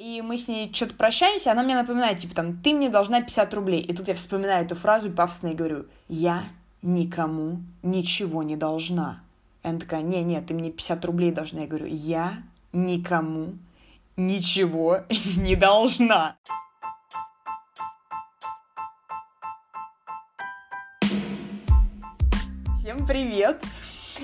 И мы с ней что-то прощаемся, она мне напоминает, типа, там, ты мне должна 50 рублей. И тут я вспоминаю эту фразу и пафосно и говорю, я никому ничего не должна. И она такая, не-не, ты мне 50 рублей должна. Я говорю, я никому ничего не должна. Всем привет!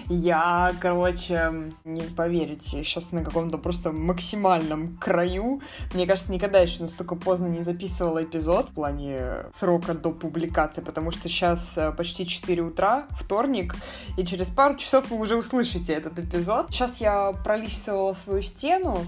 Я, короче, не поверите, сейчас на каком-то просто максимальном краю. Мне кажется, никогда еще настолько поздно не записывала эпизод в плане срока до публикации, потому что сейчас э, почти 4 утра, вторник, и через пару часов вы уже услышите этот эпизод. Сейчас я пролистывала свою стену,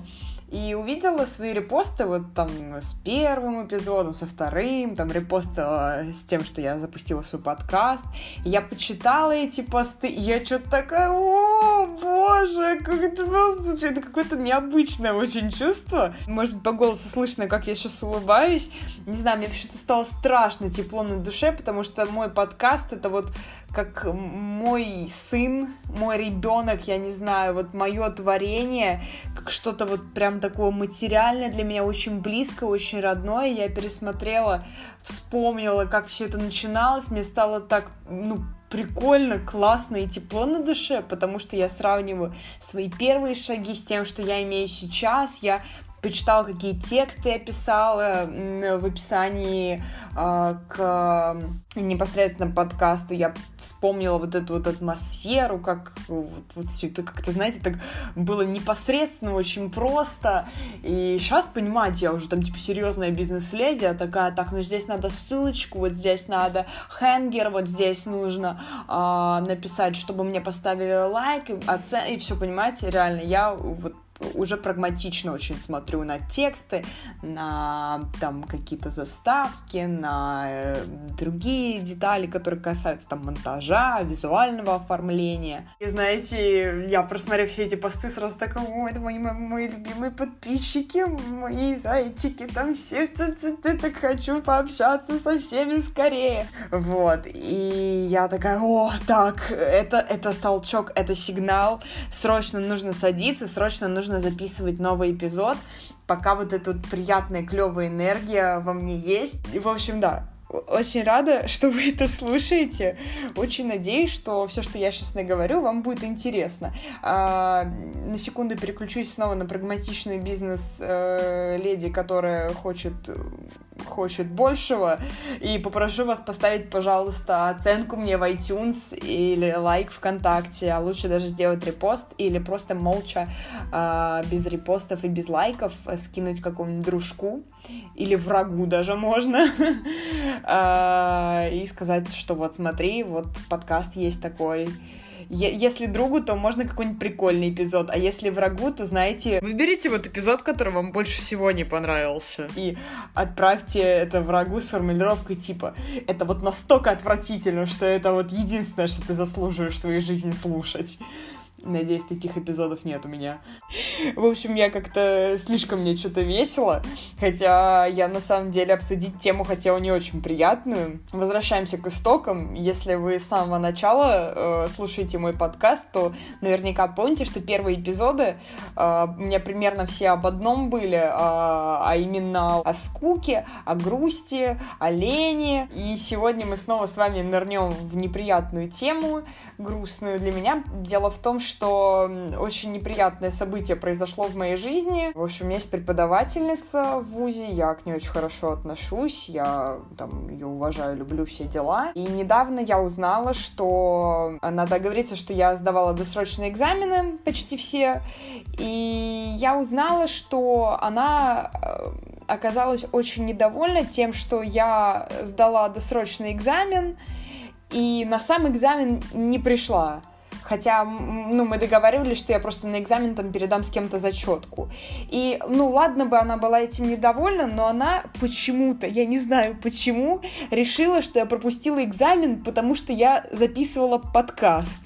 и увидела свои репосты вот там с первым эпизодом, со вторым, там репостила с тем, что я запустила свой подкаст. И я почитала эти посты, и я что-то такая, о, боже, как это было, это какое-то необычное очень чувство. Может быть, по голосу слышно, как я сейчас улыбаюсь. Не знаю, мне почему-то стало страшно тепло на душе, потому что мой подкаст — это вот как мой сын, мой ребенок, я не знаю, вот мое творение, как что-то вот прям такое материальное для меня, очень близко, очень родное. Я пересмотрела, вспомнила, как все это начиналось, мне стало так, ну, прикольно, классно и тепло на душе, потому что я сравниваю свои первые шаги с тем, что я имею сейчас. Я почитала, какие тексты я писала в описании э, к непосредственно подкасту. Я вспомнила вот эту вот атмосферу, как вот, вот все это как-то, знаете, так было непосредственно, очень просто. И сейчас, понимаете, я уже там типа серьезная бизнес-леди, я такая, так, ну здесь надо ссылочку, вот здесь надо хенгер, вот здесь нужно э, написать, чтобы мне поставили лайк, и, оцен... и все, понимаете, реально, я вот уже прагматично очень смотрю на тексты, на там какие-то заставки, на э, другие детали, которые касаются там монтажа, визуального оформления. И знаете, я просмотрев все эти посты, сразу такая, о, это мои, мои, мои любимые подписчики, мои зайчики, там все, т -т -т так хочу пообщаться со всеми скорее. Вот, и я такая, о, так, это, это толчок, это сигнал, срочно нужно садиться, срочно нужно нужно записывать новый эпизод, пока вот эта вот приятная, клевая энергия во мне есть. И, в общем, да, очень рада, что вы это слушаете. Очень надеюсь, что все, что я сейчас наговорю, вам будет интересно. А, на секунду переключусь снова на прагматичный бизнес-леди, э, которая хочет хочет большего, и попрошу вас поставить, пожалуйста, оценку мне в iTunes или лайк ВКонтакте, а лучше даже сделать репост или просто молча, э, без репостов и без лайков скинуть какому-нибудь дружку или врагу даже можно, а, и сказать, что вот смотри, вот подкаст есть такой, если другу, то можно какой-нибудь прикольный эпизод, а если врагу, то, знаете, выберите вот эпизод, который вам больше всего не понравился, и отправьте это врагу с формулировкой типа «это вот настолько отвратительно, что это вот единственное, что ты заслуживаешь в своей жизни слушать». Надеюсь, таких эпизодов нет у меня. В общем, я как-то слишком мне что-то весело, хотя я на самом деле обсудить тему хотела не очень приятную. Возвращаемся к истокам. Если вы с самого начала э, слушаете мой подкаст, то наверняка помните, что первые эпизоды э, у меня примерно все об одном были, э, а именно о скуке, о грусти, о лени. И сегодня мы снова с вами нырнем в неприятную тему, грустную для меня. Дело в том, что очень неприятное событие произошло в моей жизни. В общем, у меня есть преподавательница в ВУЗе, я к ней очень хорошо отношусь, я там ее уважаю, люблю все дела. И недавно я узнала, что надо договориться, что я сдавала досрочные экзамены, почти все, и я узнала, что она э, оказалась очень недовольна тем, что я сдала досрочный экзамен, и на сам экзамен не пришла. Хотя, ну, мы договаривались, что я просто на экзамен там передам с кем-то зачетку. И, ну, ладно бы она была этим недовольна, но она почему-то, я не знаю почему, решила, что я пропустила экзамен, потому что я записывала подкаст.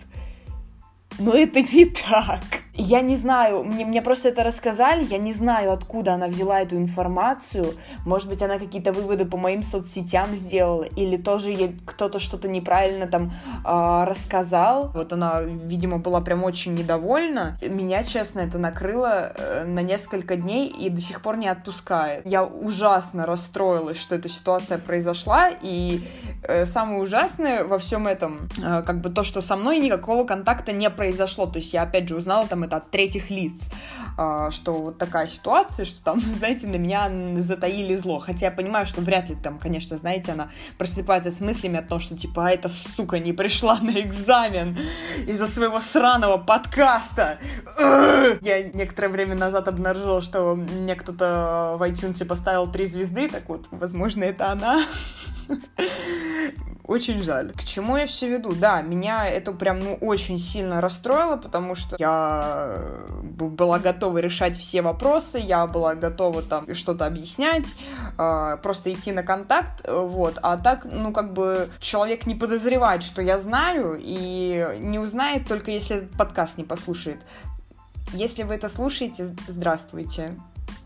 Но это не так. Я не знаю, мне, мне просто это рассказали, я не знаю, откуда она взяла эту информацию. Может быть, она какие-то выводы по моим соцсетям сделала, или тоже ей кто-то что-то неправильно там э, рассказал. Вот она, видимо, была прям очень недовольна. Меня, честно, это накрыло э, на несколько дней и до сих пор не отпускает. Я ужасно расстроилась, что эта ситуация произошла, и э, самое ужасное во всем этом, э, как бы то, что со мной никакого контакта не произошло. То есть я, опять же, узнала там это от третьих лиц, а, что вот такая ситуация, что там, знаете, на меня затаили зло. Хотя я понимаю, что вряд ли там, конечно, знаете, она просыпается с мыслями о том, что типа, а эта сука не пришла на экзамен из-за своего сраного подкаста. Я некоторое время назад обнаружила, что мне кто-то в iTunes поставил три звезды, так вот, возможно, это она. Очень жаль. К чему я все веду? Да, меня это прям, ну, очень сильно расстроило, потому что я была готова решать все вопросы, я была готова там что-то объяснять, э, просто идти на контакт, вот. А так, ну, как бы человек не подозревает, что я знаю, и не узнает только если этот подкаст не послушает. Если вы это слушаете, здравствуйте.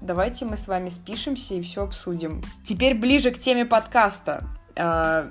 Давайте мы с вами спишемся и все обсудим. Теперь ближе к теме подкаста. Э,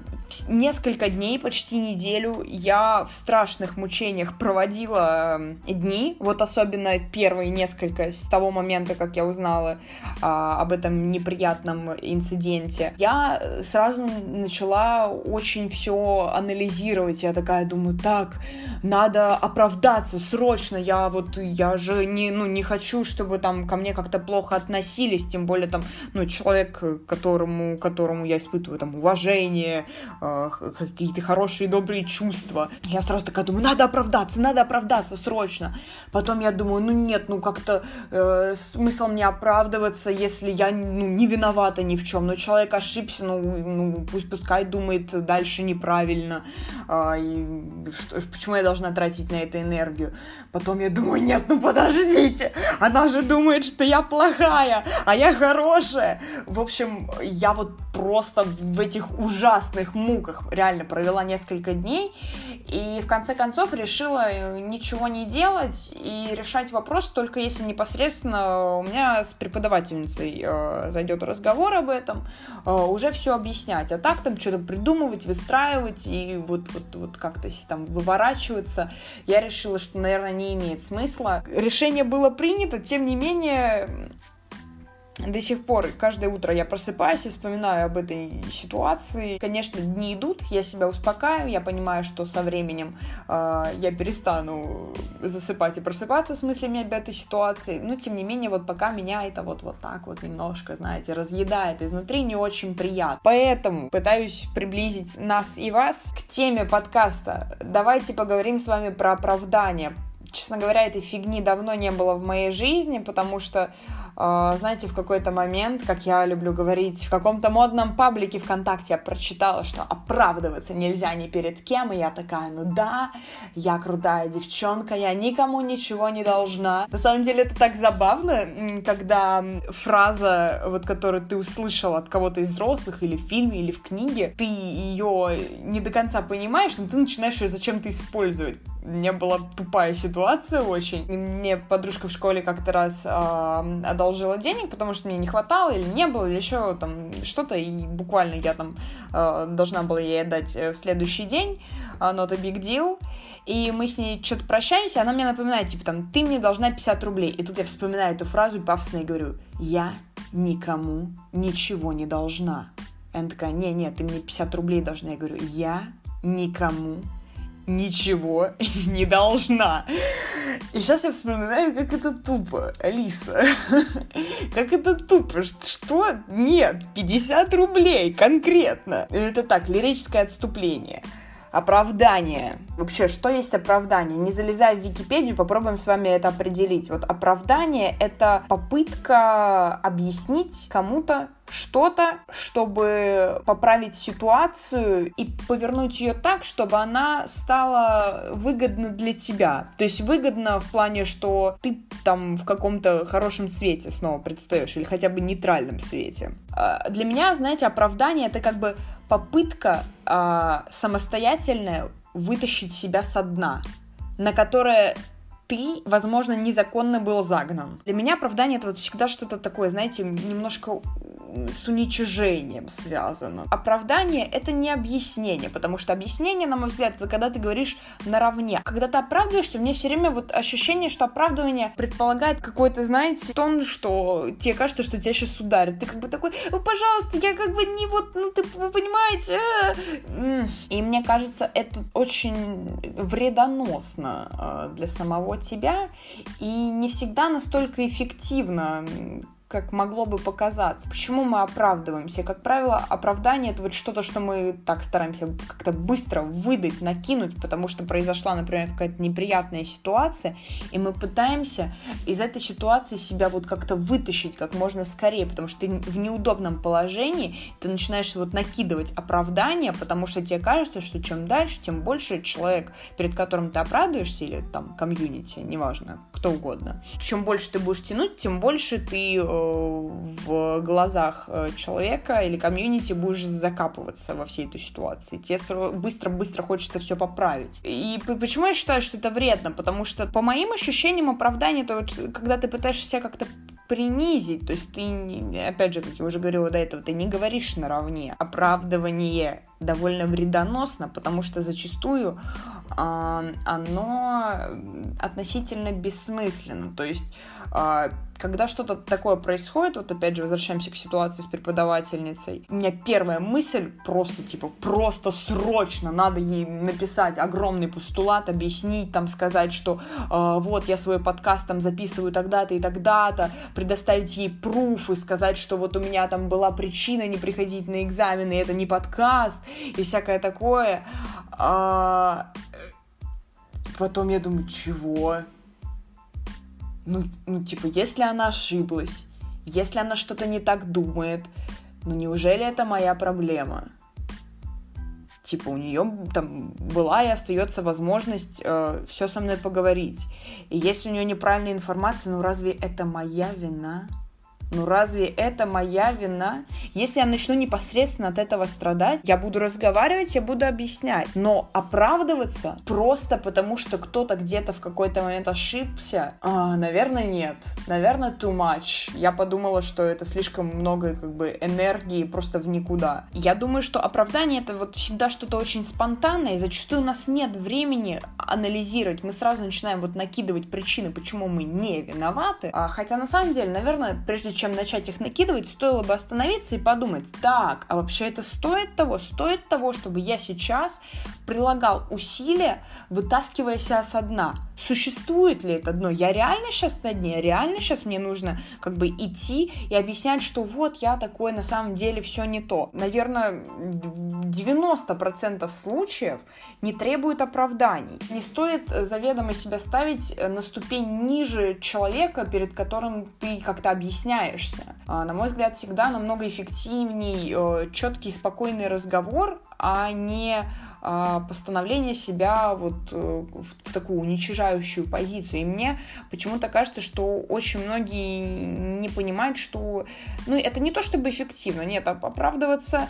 несколько дней, почти неделю я в страшных мучениях проводила эм, дни, вот особенно первые несколько с того момента, как я узнала а, об этом неприятном инциденте. Я сразу начала очень все анализировать, я такая думаю, так, надо оправдаться срочно, я вот, я же не, ну, не хочу, чтобы там ко мне как-то плохо относились, тем более там, ну, человек, которому, которому я испытываю там уважение, э, какие-то хорошие, добрые чувства. Я сразу такая думаю, надо оправдаться, надо оправдаться срочно. Потом я думаю, ну нет, ну как-то э, смысл мне оправдываться, если я ну, не виновата ни в чем. Но человек ошибся, ну, ну пусть пускай думает дальше неправильно. Э, и что, почему я должна тратить на это энергию? Потом я думаю, нет, ну подождите, она же думает, что я плохая, а я хорошая. В общем, я вот просто в этих ужасных муках реально провела несколько дней, и в конце концов решила э, ничего не делать и решать вопрос только если непосредственно у меня с преподавательницей э, зайдет разговор об этом, э, уже все объяснять, а так там что-то придумывать, выстраивать и вот, вот, вот как-то там выворачиваться, я решила, что, наверное, не имеет смысла. Решение было принято, тем не менее, до сих пор каждое утро я просыпаюсь и вспоминаю об этой ситуации. Конечно, дни идут, я себя успокаиваю, я понимаю, что со временем э, я перестану засыпать и просыпаться с мыслями об этой ситуации, но тем не менее вот пока меня это вот, вот так вот немножко, знаете, разъедает изнутри, не очень приятно. Поэтому пытаюсь приблизить нас и вас к теме подкаста. Давайте поговорим с вами про оправдание. Честно говоря, этой фигни давно не было в моей жизни, потому что знаете, в какой-то момент, как я люблю говорить, в каком-то модном паблике ВКонтакте я прочитала, что оправдываться нельзя ни перед кем, и я такая, ну да, я крутая девчонка, я никому ничего не должна. На самом деле это так забавно, когда фраза, вот которую ты услышал от кого-то из взрослых, или в фильме, или в книге, ты ее не до конца понимаешь, но ты начинаешь ее зачем-то использовать. У меня была тупая ситуация очень. Мне подружка в школе как-то раз э, одолжила денег, потому что мне не хватало или не было, или еще там что-то, и буквально я там э, должна была ей отдать э, в следующий день, э, not a big deal, и мы с ней что-то прощаемся, она мне напоминает, типа, там, ты мне должна 50 рублей, и тут я вспоминаю эту фразу и пафосно и говорю, я никому ничего не должна. Она такая, не-не, ты мне 50 рублей должна. Я говорю, я никому ничего не должна. И сейчас я вспоминаю, как это тупо, Алиса. Как это тупо. Что? Нет, 50 рублей конкретно. Это так, лирическое отступление. Оправдание. Вообще, что есть оправдание? Не залезая в Википедию, попробуем с вами это определить. Вот оправдание — это попытка объяснить кому-то что-то, чтобы поправить ситуацию и повернуть ее так, чтобы она стала выгодна для тебя. То есть выгодно в плане, что ты там в каком-то хорошем свете снова предстаешь или хотя бы нейтральном свете. А, для меня, знаете, оправдание — это как бы попытка э, самостоятельная вытащить себя со дна. на которое ты, возможно, незаконно был загнан. Для меня оправдание это вот всегда что-то такое, знаете, немножко с уничижением связано. Оправдание — это не объяснение, потому что объяснение, на мой взгляд, это когда ты говоришь наравне. Когда ты оправдываешься, мне все время вот ощущение, что оправдывание предполагает какой-то, знаете, тон, что тебе кажется, что тебя сейчас ударят. Ты как бы такой, ну, пожалуйста, я как бы не вот, ну, ты, вы понимаете? Э». И мне кажется, это очень вредоносно э, для самого тебя и не всегда настолько эффективно, как могло бы показаться. Почему мы оправдываемся? Как правило, оправдание это вот что-то, что мы так стараемся как-то быстро выдать, накинуть, потому что произошла, например, какая-то неприятная ситуация, и мы пытаемся из этой ситуации себя вот как-то вытащить как можно скорее, потому что ты в неудобном положении, ты начинаешь вот накидывать оправдание, потому что тебе кажется, что чем дальше, тем больше человек, перед которым ты оправдываешься, или там комьюнити, неважно, кто угодно, чем больше ты будешь тянуть, тем больше ты э, в глазах э, человека или комьюнити будешь закапываться во всей этой ситуации. Тебе быстро-быстро хочется все поправить. И почему я считаю, что это вредно? Потому что, по моим ощущениям, оправдание, то вот, когда ты пытаешься себя как-то принизить, то есть ты, опять же, как я уже говорила до этого, ты не говоришь наравне. Оправдывание довольно вредоносно, потому что зачастую э, оно относительно бессмысленно. То есть когда что-то такое происходит, вот опять же возвращаемся к ситуации с преподавательницей, у меня первая мысль просто типа просто срочно надо ей написать огромный постулат, объяснить, там сказать, что э, вот я свой подкаст там записываю тогда-то и тогда-то, предоставить ей пруф и сказать, что вот у меня там была причина не приходить на экзамены, это не подкаст и всякое такое. А... Потом я думаю, чего? Ну, ну, типа, если она ошиблась, если она что-то не так думает, ну, неужели это моя проблема? Типа, у нее там была и остается возможность э, все со мной поговорить. И если у нее неправильная информация, ну разве это моя вина? Ну разве это моя вина? Если я начну непосредственно от этого страдать, я буду разговаривать, я буду объяснять. Но оправдываться просто потому, что кто-то где-то в какой-то момент ошибся, а, наверное, нет. Наверное, too much. Я подумала, что это слишком много как бы энергии просто в никуда. Я думаю, что оправдание это вот всегда что-то очень спонтанное, и зачастую у нас нет времени анализировать. Мы сразу начинаем вот накидывать причины, почему мы не виноваты. А, хотя на самом деле, наверное, прежде чем начать их накидывать, стоило бы остановиться и подумать, так, а вообще это стоит того, стоит того, чтобы я сейчас прилагал усилия, вытаскивая себя со дна. Существует ли это дно? Я реально сейчас на дне? Реально сейчас мне нужно как бы идти и объяснять, что вот я такой, на самом деле все не то. Наверное, 90% случаев не требует оправданий. Не стоит заведомо себя ставить на ступень ниже человека, перед которым ты как-то объясняешь меняешься. А, на мой взгляд, всегда намного эффективней э, четкий, спокойный разговор, а не постановление себя вот э, в, такую уничижающую позицию. И мне почему-то кажется, что очень многие не понимают, что ну, это не то чтобы эффективно, нет, оправдываться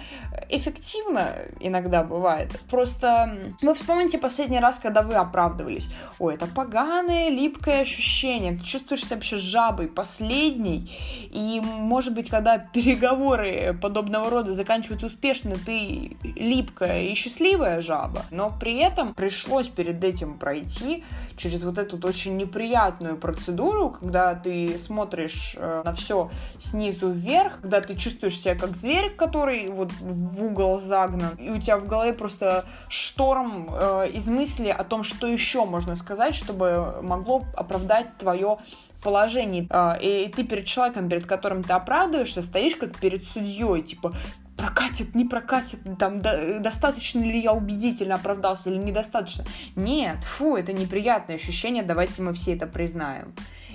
эффективно иногда бывает. Просто вы вспомните последний раз, когда вы оправдывались. Ой, это поганое, липкое ощущение. Ты чувствуешь себя вообще жабой, последней. И, может быть, когда переговоры подобного рода заканчиваются успешно, ты липкая и счастливая жаба. Но при этом пришлось перед этим пройти через вот эту очень неприятную процедуру, когда ты смотришь э, на все снизу вверх, когда ты чувствуешь себя как зверь, который вот в угол загнан, и у тебя в голове просто шторм э, из мысли о том, что еще можно сказать, чтобы могло оправдать твое положение. Э, и ты перед человеком, перед которым ты оправдываешься, стоишь как перед судьей, типа, прокатит, не прокатит, там, до, достаточно ли я убедительно оправдался или недостаточно. Нет, фу, это неприятное ощущение, давайте мы все это признаем.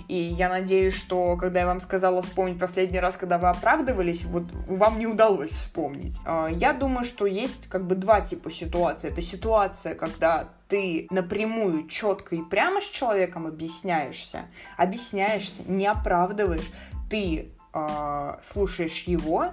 И я надеюсь, что когда я вам сказала вспомнить последний раз, когда вы оправдывались, вот вам не удалось вспомнить. А, я думаю, что есть как бы два типа ситуации. Это ситуация, когда ты напрямую, четко и прямо с человеком объясняешься, объясняешься, не оправдываешь, ты э, слушаешь его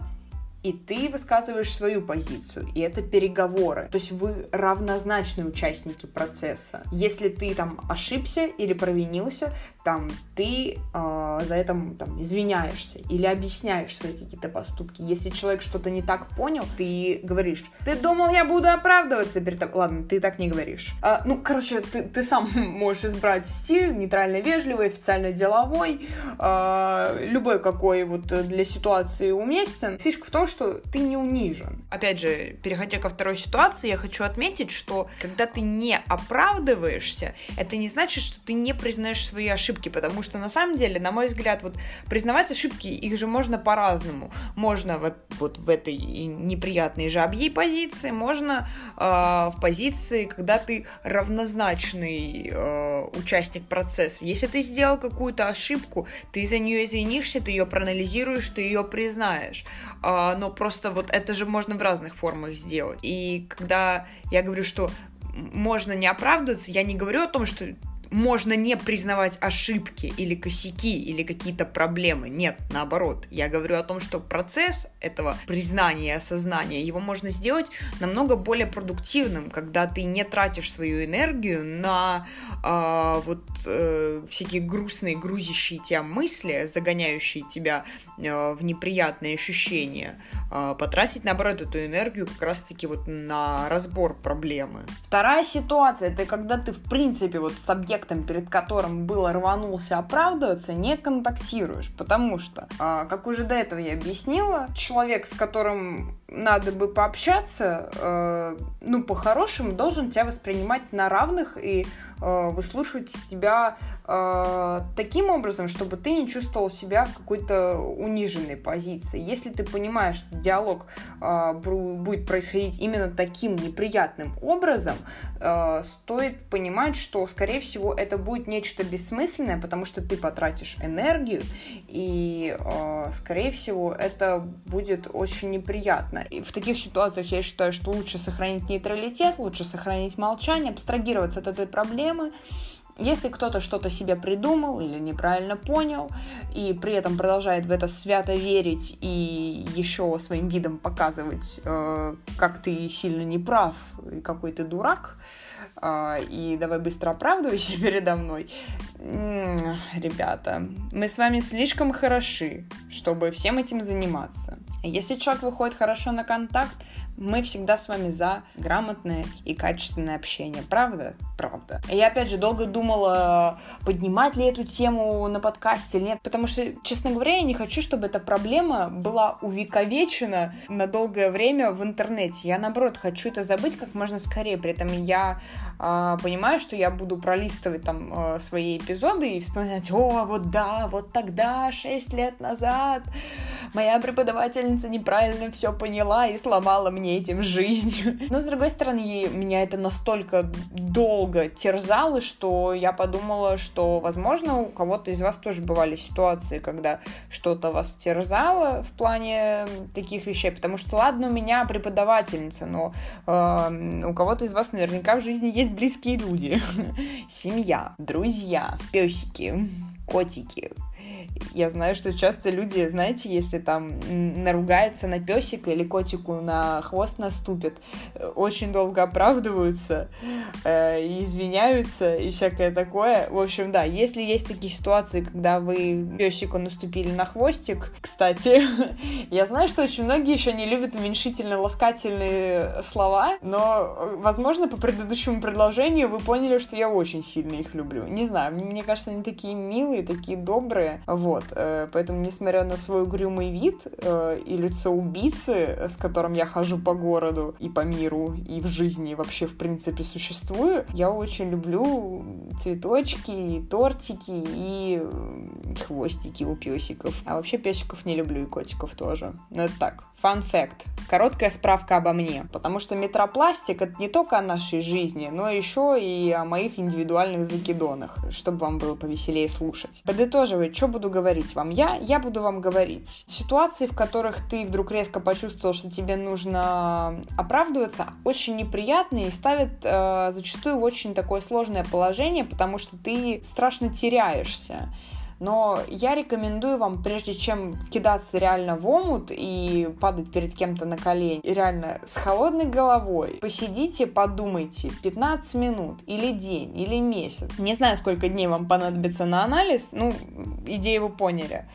и ты высказываешь свою позицию, и это переговоры. То есть вы равнозначные участники процесса. Если ты там ошибся или провинился, там ты э, за это там, извиняешься или объясняешь свои какие-то поступки. Если человек что-то не так понял, ты говоришь, ты думал, я буду оправдываться перед тобой. Ладно, ты так не говоришь. А, ну, короче, ты, ты сам можешь избрать стиль, нейтрально вежливый, официально деловой, а, любой какой вот для ситуации уместен. Фишка в том, что ты не унижен. Опять же, переходя ко второй ситуации, я хочу отметить, что когда ты не оправдываешься, это не значит, что ты не признаешь свои ошибки, потому что на самом деле, на мой взгляд, вот признавать ошибки, их же можно по-разному. Можно вот, вот в этой неприятной жабьей позиции, можно э, в позиции, когда ты равнозначный э, участник процесса. Если ты сделал какую-то ошибку, ты за нее извинишься, ты ее проанализируешь, ты ее признаешь. Э, но просто вот это же можно в разных формах сделать. И когда я говорю, что можно не оправдываться, я не говорю о том, что можно не признавать ошибки или косяки или какие-то проблемы. Нет, наоборот. Я говорю о том, что процесс этого признания осознания, его можно сделать намного более продуктивным, когда ты не тратишь свою энергию на э, вот э, всякие грустные, грузящие тебя мысли, загоняющие тебя э, в неприятные ощущения. Э, потратить, наоборот, эту энергию как раз-таки вот на разбор проблемы. Вторая ситуация, это когда ты, в принципе, вот с объектом объектом, перед которым было рванулся оправдываться, не контактируешь, потому что, а, как уже до этого я объяснила, человек, с которым надо бы пообщаться, э, ну, по-хорошему, должен тебя воспринимать на равных и выслушивать тебя э, таким образом, чтобы ты не чувствовал себя в какой-то униженной позиции. Если ты понимаешь, что диалог э, будет происходить именно таким неприятным образом, э, стоит понимать, что, скорее всего, это будет нечто бессмысленное, потому что ты потратишь энергию, и, э, скорее всего, это будет очень неприятно. И в таких ситуациях я считаю, что лучше сохранить нейтралитет, лучше сохранить молчание, абстрагироваться от этой проблемы. Если кто-то что-то себе придумал или неправильно понял, и при этом продолжает в это свято верить и еще своим видом показывать, э, как ты сильно неправ и какой ты дурак, э, и давай быстро оправдывайся передо мной, ребята, мы с вами слишком хороши, чтобы всем этим заниматься. Если человек выходит хорошо на контакт, мы всегда с вами за грамотное и качественное общение. Правда? Правда. Я, опять же, долго думала, поднимать ли эту тему на подкасте или нет, потому что, честно говоря, я не хочу, чтобы эта проблема была увековечена на долгое время в интернете. Я, наоборот, хочу это забыть как можно скорее. При этом я э, понимаю, что я буду пролистывать там э, свои эпизоды и вспоминать, о, вот да, вот тогда, 6 лет назад, моя преподавательница неправильно все поняла и сломала мне мне этим жизнь. Но, с другой стороны, меня это настолько долго терзало, что я подумала, что, возможно, у кого-то из вас тоже бывали ситуации, когда что-то вас терзало в плане таких вещей, потому что, ладно, у меня преподавательница, но э, у кого-то из вас наверняка в жизни есть близкие люди. Семья, друзья, песики, котики, я знаю, что часто люди, знаете, если там наругается на песика или котику на хвост наступит, очень долго оправдываются э, извиняются и всякое такое. В общем, да, если есть такие ситуации, когда вы песику наступили на хвостик, кстати, я знаю, что очень многие еще не любят уменьшительно-ласкательные слова, но, возможно, по предыдущему предложению вы поняли, что я очень сильно их люблю. Не знаю, мне кажется, они такие милые, такие добрые. Вот вот, э, поэтому, несмотря на свой угрюмый вид э, и лицо убийцы, с которым я хожу по городу и по миру, и в жизни вообще, в принципе, существую, я очень люблю цветочки, тортики и хвостики у песиков. А вообще песиков не люблю и котиков тоже. Но это так, Fun fact. Короткая справка обо мне. Потому что метропластик это не только о нашей жизни, но еще и о моих индивидуальных закидонах, чтобы вам было повеселее слушать. Подытоживать, что буду говорить вам я? Я буду вам говорить. Ситуации, в которых ты вдруг резко почувствовал, что тебе нужно оправдываться, очень неприятные и ставят э, зачастую в очень такое сложное положение, потому что ты страшно теряешься. Но я рекомендую вам, прежде чем кидаться реально в омут и падать перед кем-то на колени, реально с холодной головой посидите, подумайте 15 минут или день, или месяц. Не знаю, сколько дней вам понадобится на анализ, ну, идею вы поняли.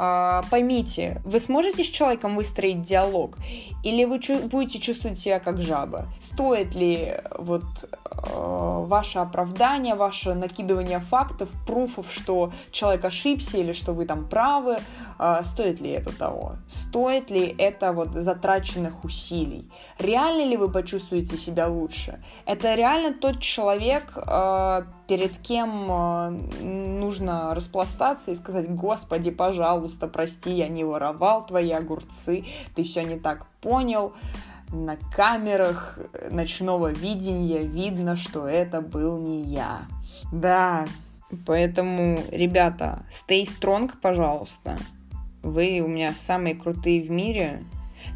А, поймите, вы сможете с человеком выстроить диалог, или вы чу- будете чувствовать себя как жаба? Стоит ли вот э, ваше оправдание, ваше накидывание фактов, пруфов, что человек ошибся или что вы там правы, э, стоит ли это того? Стоит ли это вот затраченных усилий? Реально ли вы почувствуете себя лучше? Это реально тот человек, э, перед кем э, нужно распластаться и сказать, Господи, пожалуйста, прости, я не воровал твои огурцы, ты все не так понял. На камерах ночного видения видно, что это был не я. Да, поэтому, ребята, stay strong, пожалуйста. Вы у меня самые крутые в мире.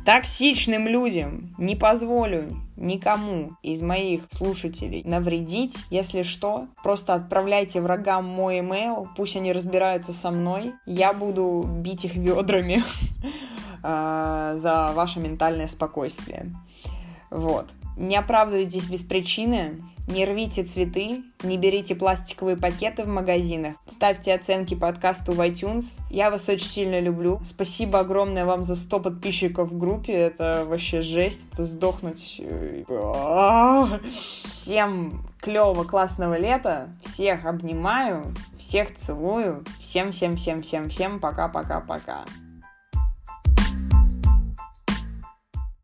Токсичным людям не позволю никому из моих слушателей навредить. Если что, просто отправляйте врагам мой email, пусть они разбираются со мной. Я буду бить их ведрами э, за ваше ментальное спокойствие. Вот. Не оправдывайтесь без причины, не рвите цветы, не берите пластиковые пакеты в магазинах, ставьте оценки подкасту в iTunes. Я вас очень сильно люблю. Спасибо огромное вам за 100 подписчиков в группе. Это вообще жесть, это сдохнуть. Всем клевого, классного лета. Всех обнимаю, всех целую. Всем-всем-всем-всем-всем. Пока-пока-пока.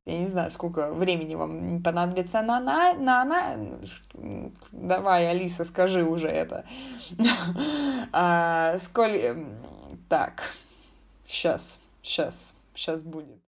Я не знаю, сколько времени вам понадобится на на на на. Давай, Алиса, скажи уже это. а, сколь... Так, сейчас, сейчас, сейчас будет.